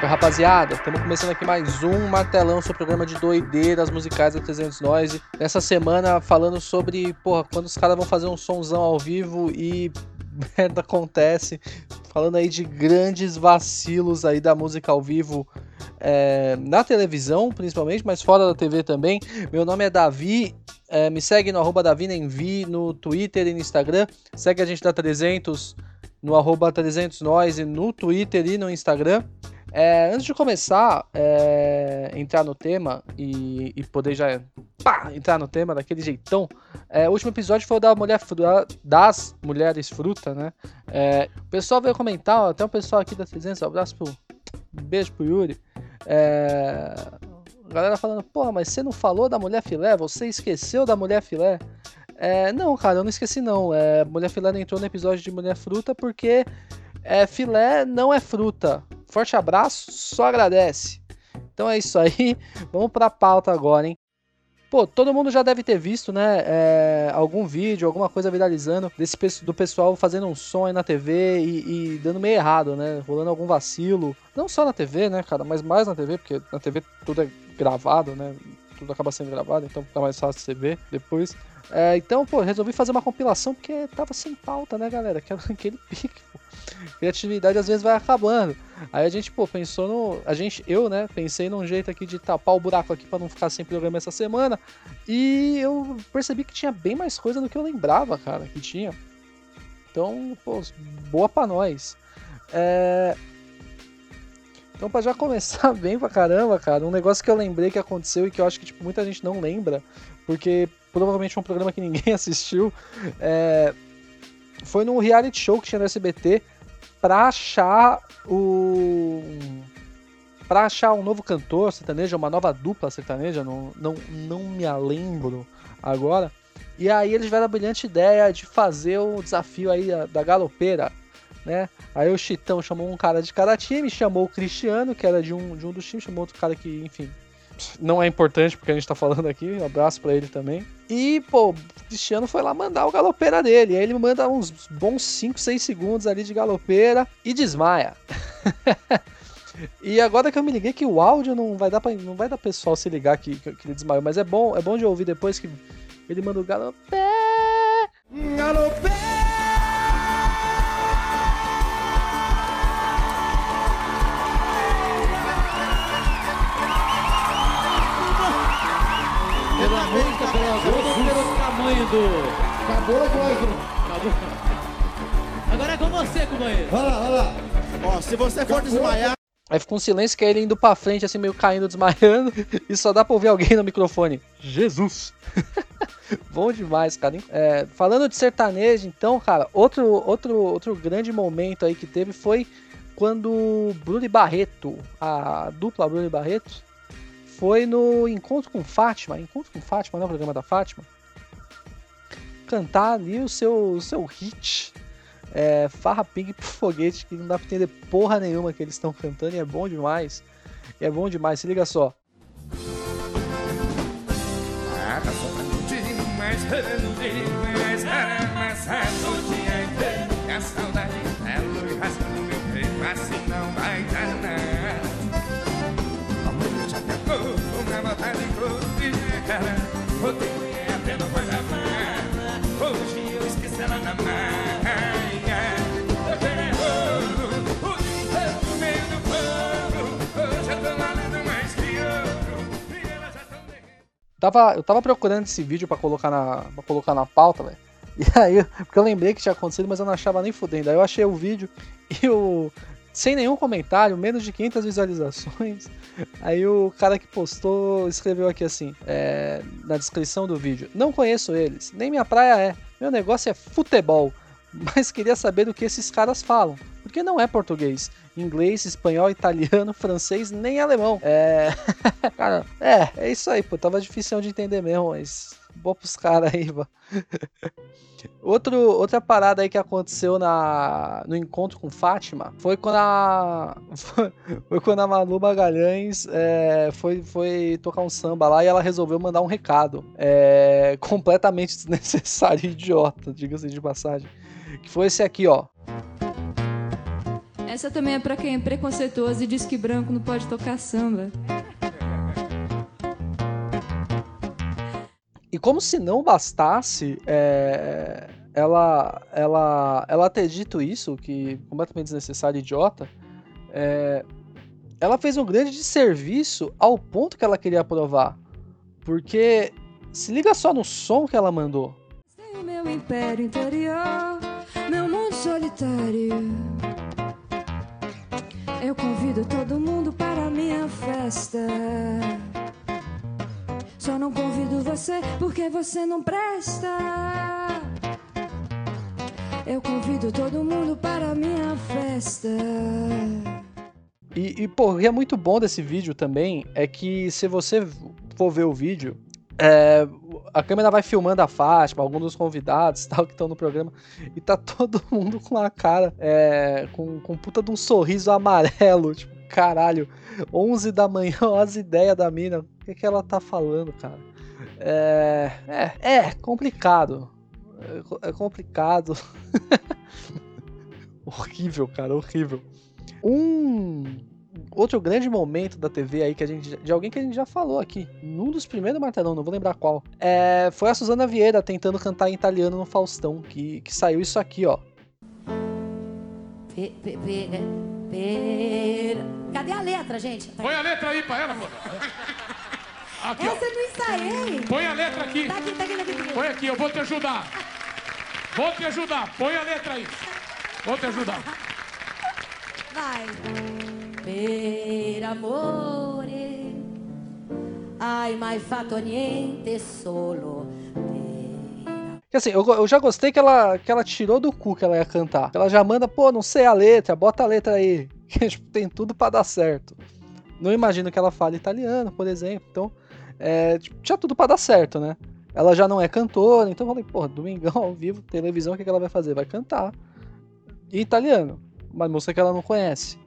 Oi, rapaziada, estamos começando aqui mais um martelão sobre o programa de doideiras musicais da 300 Noise. Nessa semana falando sobre, porra, quando os caras vão fazer um sonzão ao vivo e merda acontece. Falando aí de grandes vacilos aí da música ao vivo é, na televisão, principalmente, mas fora da TV também. Meu nome é Davi, é, me segue no arroba DaviNenvi no Twitter e no Instagram. Segue a gente da 300 no arroba 300 Noise no Twitter e no Instagram. É, antes de começar, é, entrar no tema e, e poder já pá, entrar no tema daquele jeitão, é, o último episódio foi o da mulher das mulheres fruta, né? É, o pessoal veio comentar, ó, até o pessoal aqui da 300, um abraço pro um beijo pro Yuri. É, a galera falando, pô, mas você não falou da mulher filé? Você esqueceu da mulher filé? É, não, cara, eu não esqueci não. Mulher filé não entrou no episódio de mulher fruta porque filé não é fruta. Forte abraço, só agradece. Então é isso aí. Vamos para a pauta agora, hein? Pô, todo mundo já deve ter visto, né? É, algum vídeo, alguma coisa viralizando desse, do pessoal fazendo um som aí na TV e, e, dando meio errado, né? Rolando algum vacilo. Não só na TV, né, cara? Mas mais na TV, porque na TV tudo é gravado, né? Tudo acaba sendo gravado, então fica mais fácil você ver depois. É, então, pô, resolvi fazer uma compilação porque tava sem pauta, né, galera? Que aquele pique, pô criatividade às vezes vai acabando. Aí a gente, pô, pensou no. A gente, eu, né, pensei num jeito aqui de tapar o buraco aqui para não ficar sem programa essa semana. E eu percebi que tinha bem mais coisa do que eu lembrava, cara, que tinha. Então, pô, boa pra nós. É... Então, pra já começar bem pra caramba, cara, um negócio que eu lembrei que aconteceu e que eu acho que tipo, muita gente não lembra, porque provavelmente é um programa que ninguém assistiu, é... foi num reality show que tinha no SBT para achar o para achar um novo cantor sertanejo, uma nova dupla sertaneja, não, não, não me lembro agora. E aí eles tiveram a brilhante ideia de fazer o desafio aí da galopeira, né? Aí o Chitão chamou um cara de cada time, chamou o Cristiano, que era de um, de um dos times, chamou outro cara que, enfim, não é importante porque a gente tá falando aqui, um abraço para ele também. E, pô, o Cristiano foi lá mandar o galopeira dele. Aí ele manda uns bons 5, 6 segundos ali de galopeira e desmaia. e agora que eu me liguei que o áudio não vai dar pra, não vai dar pessoal se ligar que, que, que ele desmaiou, mas é bom, é bom de ouvir depois que ele manda o galopeira. Galopeira! Tamanho do. Acabou Acabou. Agora é com você, companheiro. Olha lá, olha lá. Ó, se você for desmaiar. Aí fica um silêncio que é ele indo pra frente, assim, meio caindo, desmaiando, e só dá pra ouvir alguém no microfone. Jesus! Bom demais, cara. É, falando de sertanejo, então, cara, outro, outro, outro grande momento aí que teve foi quando Bruno Barreto, a dupla Bruno Barreto, foi no Encontro com Fátima, Encontro com Fátima, não é o programa da Fátima, cantar ali o seu, o seu hit, é, Farra Pig pro Foguete, que não dá pra entender porra nenhuma que eles estão cantando e é bom demais. E é bom demais, se liga só. Demais, demais, a saudade é luz rasgando meu peito, assim não vai dar nada. Hoje eu esqueci ela na Tava, eu tava procurando esse vídeo para colocar na pra colocar na pauta, velho. E aí, porque eu lembrei que tinha acontecido, mas eu não achava nem fudendo. Aí eu achei o vídeo e o sem nenhum comentário, menos de 500 visualizações. Aí o cara que postou escreveu aqui assim, é, na descrição do vídeo: Não conheço eles, nem minha praia é. Meu negócio é futebol, mas queria saber do que esses caras falam. Porque não é português, inglês, espanhol, italiano, francês, nem alemão. É. cara, é, é isso aí, pô. Tava difícil de entender mesmo, mas. Boa pros caras aí, mano. Outro, outra parada aí que aconteceu na, no encontro com Fátima foi quando a. Foi, quando a Manu Magalhães é, foi, foi tocar um samba lá e ela resolveu mandar um recado. É, completamente desnecessário e idiota, diga-se de passagem. Que foi esse aqui, ó. Essa também é pra quem é preconceituoso e diz que branco não pode tocar samba. E como se não bastasse, é, ela, ela, ela ter dito isso, que completamente desnecessário idiota, é, ela fez um grande desserviço ao ponto que ela queria provar. Porque se liga só no som que ela mandou. Tenho meu império interior, meu mundo solitário. Eu convido todo mundo para minha festa. Só não convido você porque você não presta. Eu convido todo mundo para a minha festa. E, e pô, o que é muito bom desse vídeo também é que se você for ver o vídeo, é, a câmera vai filmando a Fátima, alguns dos convidados tal que estão no programa, e tá todo mundo com a cara, é, com, com puta de um sorriso amarelo, tipo, caralho, 11 da manhã, as ideias da mina, o que, que ela tá falando, cara? É, é, é complicado, é, é complicado, horrível, cara, horrível. Um outro grande momento da TV aí que a gente de alguém que a gente já falou aqui, num dos primeiros martelão, não vou lembrar qual, é, foi a Suzana Vieira tentando cantar em italiano no Faustão, que, que saiu isso aqui, ó. Pe- pe- pe- pera. Cadê a letra, gente? Põe a letra aí pra ela, pô. Aqui, Essa eu não ensaiei. Põe a letra aqui. Tá aqui, tá aqui, tá aqui. Tá aqui. Põe aqui, eu vou te ajudar. Vou te ajudar. Põe a letra aí. Vou te ajudar. Vai. Per amore, hai mai fatto niente solo Que assim, eu, eu já gostei que ela, que ela tirou do cu que ela ia cantar. Ela já manda, pô, não sei a letra, bota a letra aí. Que tipo, tem tudo pra dar certo. Não imagino que ela fale italiano, por exemplo. Então, é, tipo, tinha tudo pra dar certo, né? Ela já não é cantora, então eu falei, porra, domingão ao vivo, televisão, o que, que ela vai fazer? Vai cantar. Em italiano. Uma música que ela não conhece.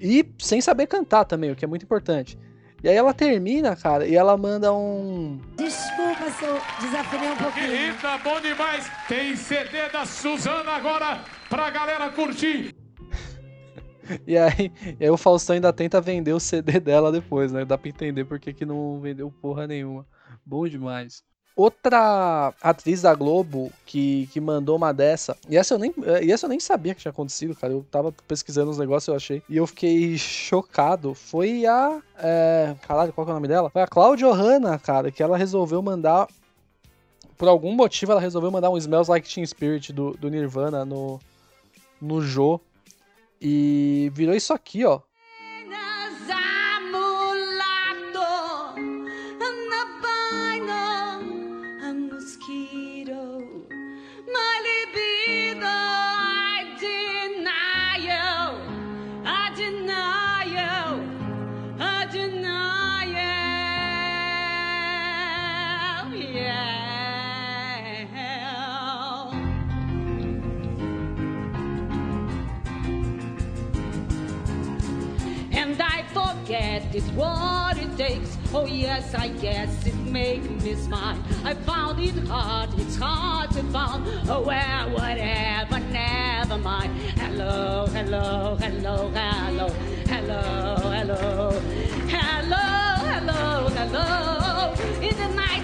E sem saber cantar também, o que é muito importante. E aí ela termina, cara, e ela manda um. Desculpa se eu desafinei um pouquinho. Querida, bom demais. Tem CD da Suzana agora pra galera curtir. E aí, e aí o Faustão ainda tenta vender o CD dela depois, né? Dá pra entender porque que não vendeu porra nenhuma. Bom demais. Outra atriz da Globo que, que mandou uma dessa, e essa, eu nem, e essa eu nem sabia que tinha acontecido, cara. Eu tava pesquisando os negócios, eu achei, e eu fiquei chocado. Foi a. É, caralho, qual que é o nome dela? Foi a Claudia Hanna, cara, que ela resolveu mandar. Por algum motivo, ela resolveu mandar um Smells Like Teen Spirit do, do Nirvana no, no Jô. E virou isso aqui, ó. And I forget it's what it takes. Oh yes, I guess it makes me smile. I found it hard, it's hard to find. Oh well, whatever, never mind. Hello, hello, hello, hello, hello, hello, hello, hello, hello. In the night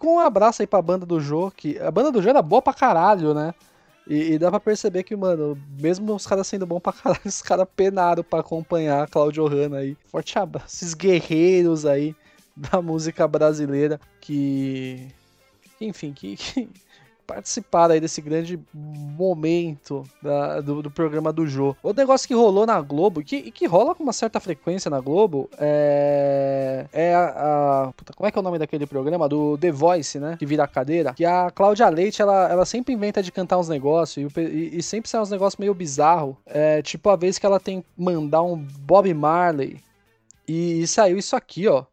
Fica um abraço aí pra banda do Jô, que a banda do Jô era boa pra caralho, né? E, e dá pra perceber que, mano, mesmo os caras sendo bom pra caralho, os caras penaram pra acompanhar a Claudio Hanna aí. Forte abraço, esses guerreiros aí da música brasileira que. Enfim, que. que participaram aí desse grande momento da- do, do programa do Jô. Outro negócio que rolou na Globo, que, e que rola com uma certa frequência na Globo, é, é a, a- puta, Como é que é o nome daquele programa? Do The Voice, né? Que vira a cadeira. Que a Cláudia Leite, ela, ela sempre inventa de cantar uns negócios e, e- e sempre sai uns negócios meio bizarros. É, tipo a vez que ela tem mandar um Bob Marley. E saiu isso aqui, ó.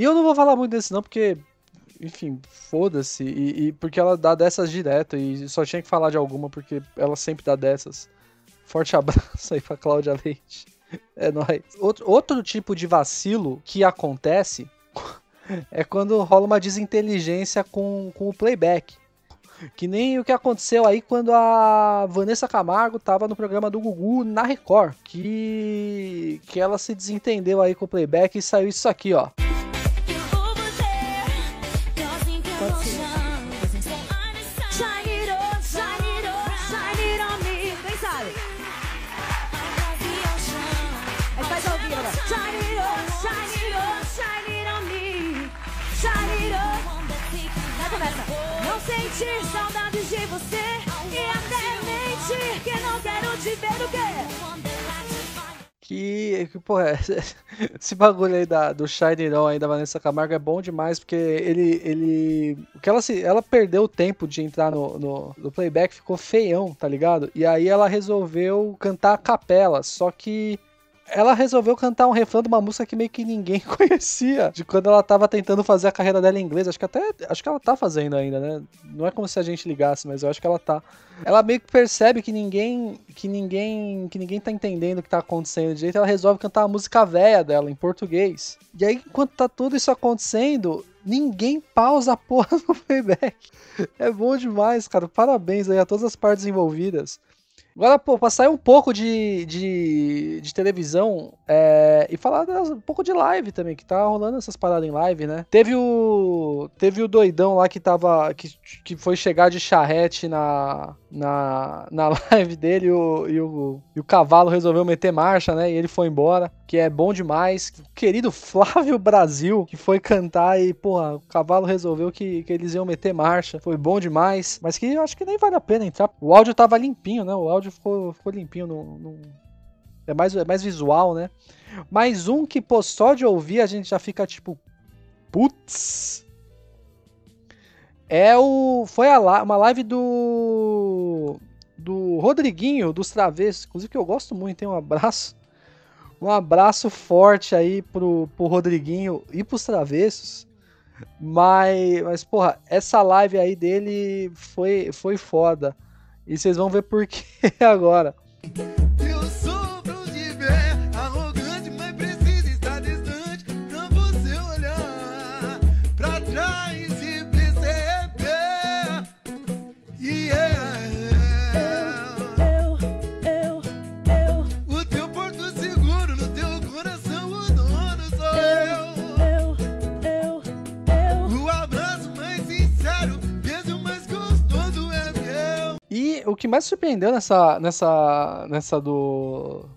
E eu não vou falar muito desse não, porque enfim, foda-se. E, e porque ela dá dessas direto. E só tinha que falar de alguma, porque ela sempre dá dessas. Forte abraço aí pra Cláudia Leite. É nóis. Outro, outro tipo de vacilo que acontece é quando rola uma desinteligência com, com o playback. Que nem o que aconteceu aí quando a Vanessa Camargo tava no programa do Gugu na Record. Que, que ela se desentendeu aí com o playback e saiu isso aqui, ó. Sentir saudades de você e até mentir que não quero te ver o quê? Que, que porra, é? esse bagulho aí da, do Shine On aí da Vanessa Camargo é bom demais, porque ele, ele, que ela se, ela perdeu o tempo de entrar no, no, no playback, ficou feião, tá ligado? E aí ela resolveu cantar a capela, só que ela resolveu cantar um refrão de uma música que meio que ninguém conhecia, de quando ela tava tentando fazer a carreira dela em inglês, acho que até, acho que ela tá fazendo ainda, né? Não é como se a gente ligasse, mas eu acho que ela tá. Ela meio que percebe que ninguém, que ninguém, que ninguém tá entendendo o que tá acontecendo direito, ela resolve cantar a música velha dela em português. E aí, enquanto tá tudo isso acontecendo, ninguém pausa a porra no playback. É bom demais, cara. Parabéns aí a todas as partes envolvidas. Agora, pô, pra sair um pouco de, de, de televisão é, e falar um pouco de live também, que tá rolando essas paradas em live, né? Teve o. Teve o doidão lá que tava. que, que foi chegar de charrete na, na, na live dele e o, e, o, e o cavalo resolveu meter marcha, né? E ele foi embora, que é bom demais. O querido Flávio Brasil, que foi cantar e, porra, o cavalo resolveu que, que eles iam meter marcha. Foi bom demais, mas que eu acho que nem vale a pena entrar. O áudio tava limpinho, né? O áudio ficou, ficou limpinho. No, no- É, mais, é mais visual, né? Mais um que, pô, só de ouvir a gente já fica tipo. Putz! É o. Foi a uma live do. Do Rodriguinho, dos Travessos. Inclusive, que eu gosto muito, tem um abraço. Um abraço forte aí pro, pro Rodriguinho e pros Travessos. Mas, mas, porra, essa live aí dele foi, foi foda. E vocês vão ver por quê agora. O que mais surpreendeu nessa, nessa, nessa do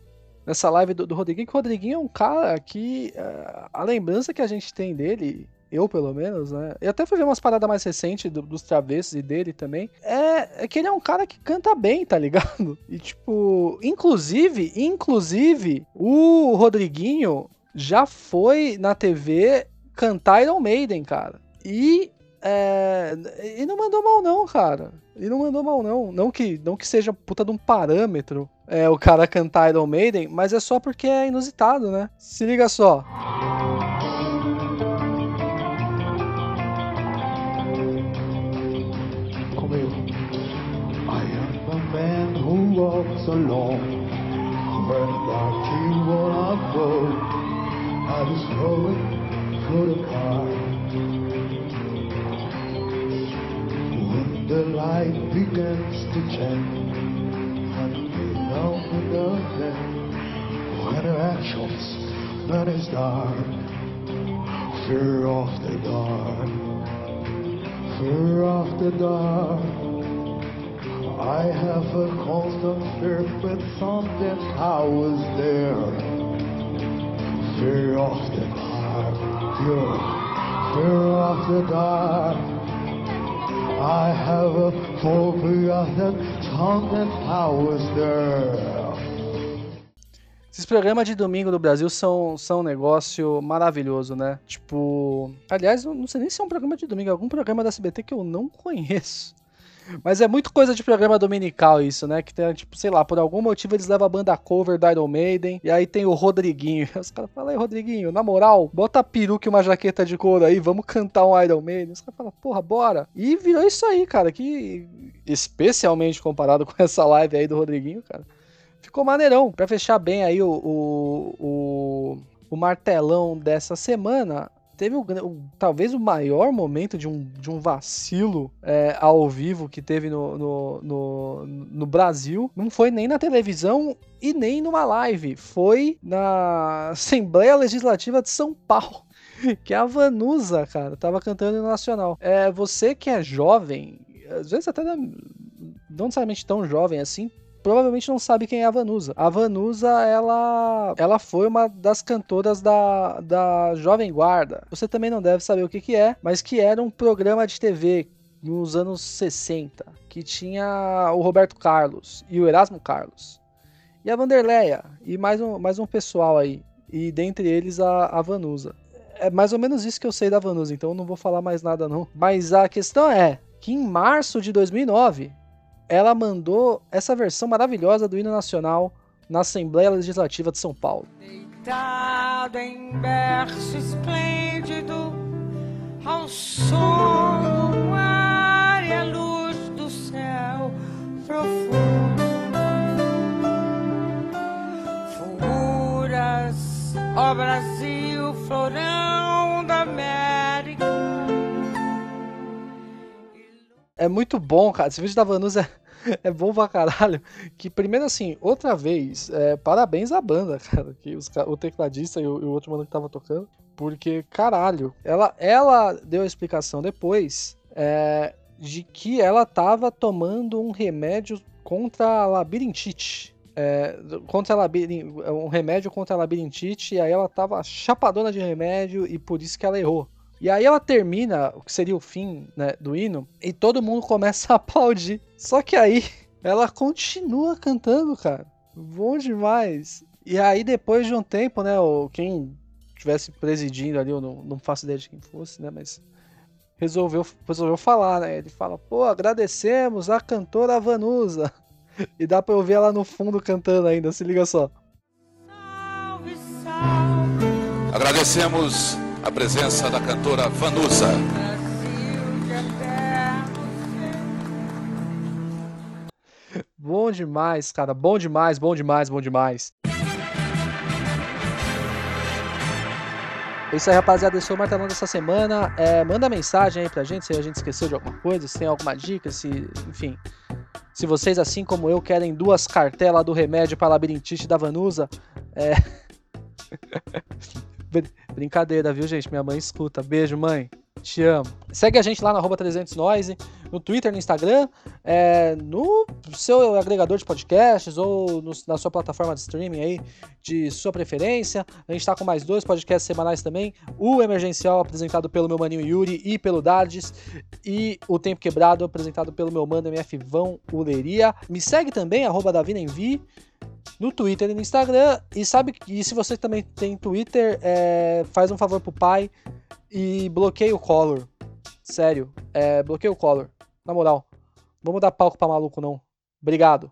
nessa live do, do Rodriguinho, que o Rodriguinho é um cara que eh, a lembrança que a gente tem dele, eu pelo menos, né? Eu até fui ver umas paradas mais recentes do- dos travessos e dele também. É, é que ele é um cara que canta bem, tá ligado? E tipo, inclusive, inclusive, o Rodriguinho já foi na TV cantar Iron Maiden, cara. E é, e não mandou mal não, cara. E não mandou mal não. Não que, não que seja puta de um parâmetro é, o cara cantar Iron Maiden, mas é só porque é inusitado, né? Se liga só. Park. The light begins to change, down in the head. When her actions, it's dark. Fear of the dark. Fear of the dark. I have a constant fear, but something I was there. Fear of the dark, fear of the dark. I have a phobia that something I was there. Esses programas de domingo do Brasil são, são um negócio maravilhoso, né? Tipo. Aliás, eu não sei nem se é um programa de domingo, é algum programa da SBT que eu não conheço. Mas é muito coisa de programa dominical isso, né? Que tem, tipo, sei lá, por algum motivo eles levam a banda cover do Iron Maiden. E aí tem o Rodriguinho. Os caras falam, aí, Rodriguinho, na moral, bota a peruca e uma jaqueta de couro aí, vamos cantar um Iron Maiden. Os caras falam, porra, bora. E virou isso aí, cara. Que especialmente comparado com essa live aí do Rodriguinho, cara. Ficou maneirão. Pra fechar bem aí o, o, o, o martelão dessa semana, teve o, talvez o maior momento de um, de um vacilo é, ao vivo que teve no, no, no, no Brasil. Não foi nem na televisão e nem numa live. Foi na Assembleia Legislativa de São Paulo. Que a Vanusa, cara, tava cantando no Nacional. É, você que é jovem, às vezes até não necessariamente tão jovem assim, provavelmente não sabe quem é a Vanusa. A Vanusa, ela, ela foi uma das cantoras da, da Jovem Guarda. Você também não deve saber o que, que é, mas que era um programa de TV nos anos 60, que tinha o Roberto Carlos e o Erasmo Carlos. E a Vanderleia, e mais um, mais um pessoal aí. E dentre eles a, a Vanusa. É mais ou menos isso que eu sei da Vanusa, então não vou falar mais nada não. Mas a questão é que em março de 2009, ela mandou essa versão maravilhosa do hino nacional na Assembleia Legislativa de São Paulo. Deitado em berço esplêndido, ao som do mar e à luz do céu profundo. Fulguras, ó Brasil, florão da América. É muito bom, cara. Esse vídeo da Vanusa é, é bom pra caralho. Que primeiro assim, outra vez, é, parabéns à banda, cara. Que os o tecladista e o, e o outro mano que tava tocando. Porque, caralho, ela, ela deu a explicação depois é, de que ela tava tomando um remédio contra a labirintite. É, contra labirin- um remédio contra a labirintite, e aí ela tava chapadona de remédio e por isso que ela errou. E aí ela termina o que seria o fim né, do hino e todo mundo começa a aplaudir. Só que aí ela continua cantando, cara. Bom demais. E aí depois de um tempo, né, o, quem estivesse presidindo ali, eu não, não faço ideia de quem fosse, né, mas resolveu, resolveu falar, né? Ele fala, pô, agradecemos a cantora Vanusa. E dá pra ouvir ela no fundo cantando ainda, se liga só. Salve, salve, Agradecemos a presença da cantora Vanusa. Bom demais, cara. Bom demais, bom demais, bom demais. É isso aí, rapaziada. Esse foi o martelão dessa semana. É, manda mensagem aí pra gente se a gente esqueceu de alguma coisa, se tem alguma dica, se. Enfim. Se vocês, assim como eu, querem duas cartelas do remédio para labirintite da Vanusa, é. Br- Brincadeira, viu, gente? Minha mãe escuta. Beijo, mãe. Te amo. Segue a gente lá arroba 300noise, no Twitter, no Instagram, é, no seu agregador de podcasts ou no- na sua plataforma de streaming aí de sua preferência. A gente tá com mais dois podcasts semanais também. O Emergencial, apresentado pelo meu maninho Yuri e pelo Dardes. E o Tempo Quebrado, apresentado pelo meu mano MF Vão Uleria. Me segue também, arroba DaviNenvi, no Twitter e no Instagram. E sabe e se você também tem Twitter, é, faz um favor pro pai e bloqueia o Collor. Sério, é, bloqueia o Collor. Na moral, vamos dar palco pra maluco não. Obrigado.